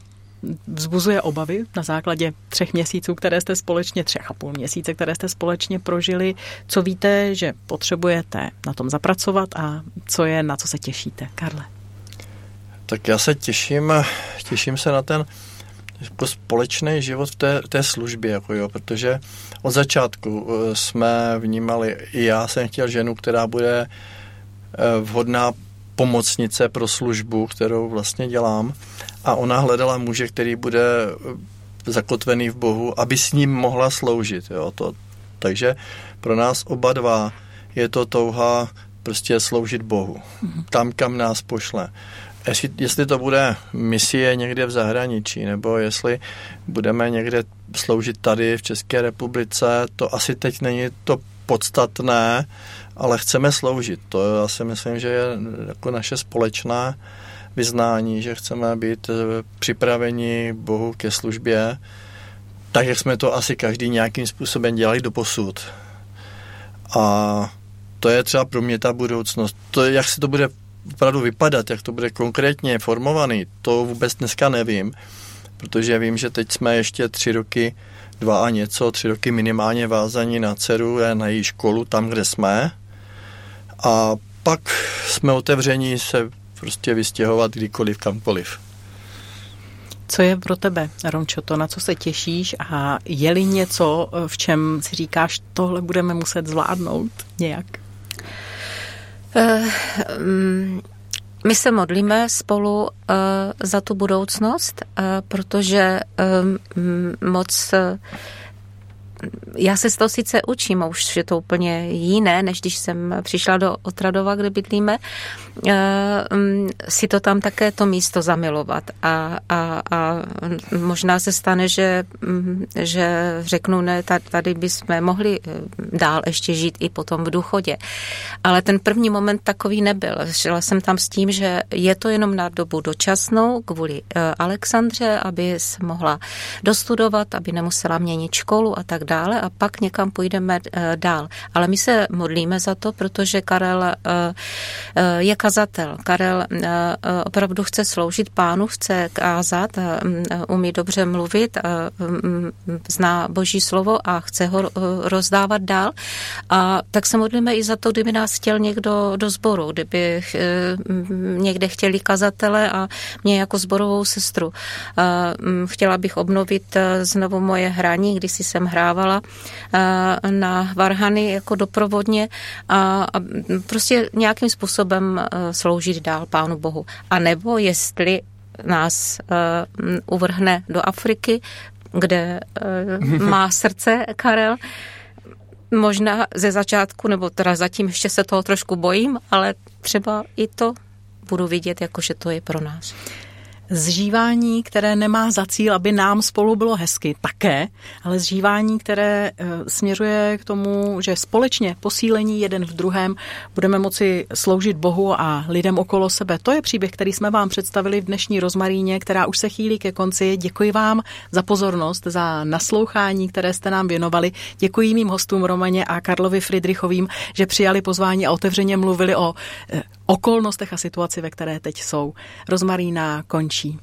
vzbuzuje obavy na základě třech měsíců, které jste společně, třech a půl měsíce, které jste společně prožili. Co víte, že potřebujete na tom zapracovat a co je, na co se těšíte? Karle. Tak já se těším, těším se na ten jako společný život v té, té službě, jako jo, protože od začátku eh, jsme vnímali, i já jsem chtěl ženu, která bude eh, vhodná pomocnice pro službu, kterou vlastně dělám a ona hledala muže, který bude eh, zakotvený v Bohu, aby s ním mohla sloužit. Jo, to, takže pro nás oba dva je to touha prostě sloužit Bohu. Mhm. Tam, kam nás pošle. Jestli, jestli to bude misie někde v zahraničí, nebo jestli budeme někde sloužit tady v České republice, to asi teď není to podstatné, ale chceme sloužit. To já si myslím, že je jako naše společná vyznání, že chceme být eh, připraveni Bohu ke službě, tak jak jsme to asi každý nějakým způsobem dělali do posud. A to je třeba pro mě ta budoucnost. To, jak se to bude opravdu vypadat, jak to bude konkrétně formovaný, to vůbec dneska nevím, protože vím, že teď jsme ještě tři roky, dva a něco, tři roky minimálně vázaní na dceru, na její školu, tam, kde jsme. A pak jsme otevření se prostě vystěhovat kdykoliv, kamkoliv. Co je pro tebe, Rončo, to, na co se těšíš a je-li něco, v čem si říkáš, tohle budeme muset zvládnout nějak? Uh, um, my se modlíme spolu uh, za tu budoucnost, uh, protože um, moc uh, já se z toho sice učím, a už je to úplně jiné, než když jsem přišla do Otradova, kde bydlíme, si to tam také to místo zamilovat. A, a, a možná se stane, že, mm, že řeknu, ne, tady bychom mohli eh, dál ještě žít i potom v důchodě. Ale ten první moment takový nebyl. Žila jsem tam s tím, že je to jenom na dobu dočasnou kvůli eh, Alexandře, aby se mohla dostudovat, aby nemusela měnit školu a tak dále a pak někam půjdeme eh, dál. Ale my se modlíme za to, protože Karel eh, eh, je kazatel. Karel opravdu chce sloužit pánu, chce kázat, mm, umí dobře mluvit, zná boží slovo a chce ho rozdávat dál. A tak se modlíme i za to, kdyby nás chtěl někdo do sboru, kdyby někde chtěli kazatele a mě jako zborovou sestru. Chtěla bych obnovit znovu moje hraní, když jsem hrávala eh, na varhany jako doprovodně a, prostě nějakým způsobem eh, sloužit dál Pánu Bohu. A nebo jestli nás uh, uvrhne do Afriky, kde uh, má [LAUGHS] srdce Karel, možná ze začátku, nebo teda zatím ještě se toho trošku bojím, ale třeba i to budu vidět, jako že to je pro nás zžívání, které nemá za cíl, aby nám spolu bylo hezky, také, ale zžívání, které eh, směřuje k tomu, že společně posílení jeden v druhém budeme moci sloužit Bohu a lidem okolo sebe. To je příběh, který jsme vám představili v dnešní rozmaríně, která už se chýlí ke konci. Děkuji vám za pozornost, za naslouchání, které jste nám věnovali. Děkuji mým hostům Romaně a Karlovi Friedrichovým, že přijali pozvání a otevřeně mluvili o eh, okolnostech a situaci, ve které teď jsou. Rozmarína končí.